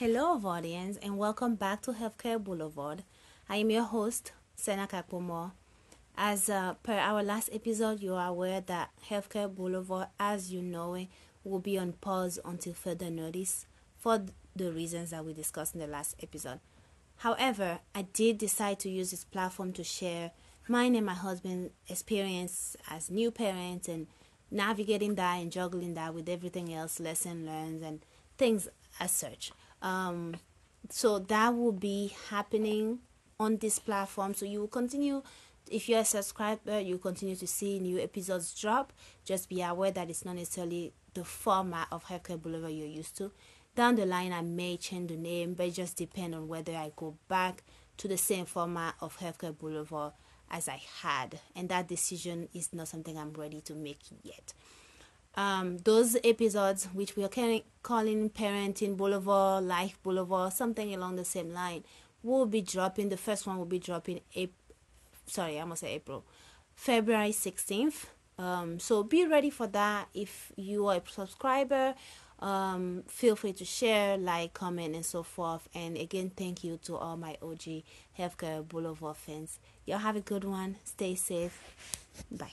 Hello, audience, and welcome back to Healthcare Boulevard. I am your host, Sena Kakpomo. As uh, per our last episode, you are aware that Healthcare Boulevard, as you know it, will be on pause until further notice for the reasons that we discussed in the last episode. However, I did decide to use this platform to share mine and my husband's experience as new parents and navigating that and juggling that with everything else, lesson learned, and things as such. Um, so that will be happening on this platform. So you will continue. If you're a subscriber, you continue to see new episodes drop. Just be aware that it's not necessarily the format of Healthcare Boulevard you're used to. Down the line, I may change the name, but it just depends on whether I go back to the same format of Healthcare Boulevard as I had, and that decision is not something I'm ready to make yet um, those episodes, which we are calling Parenting Boulevard, Life Boulevard, something along the same line, will be dropping. The first one will be dropping. April, sorry, I must say April, February 16th. Um, so be ready for that. If you are a subscriber, um, feel free to share, like, comment, and so forth. And again, thank you to all my OG Healthcare Boulevard fans. Y'all have a good one. Stay safe. Bye.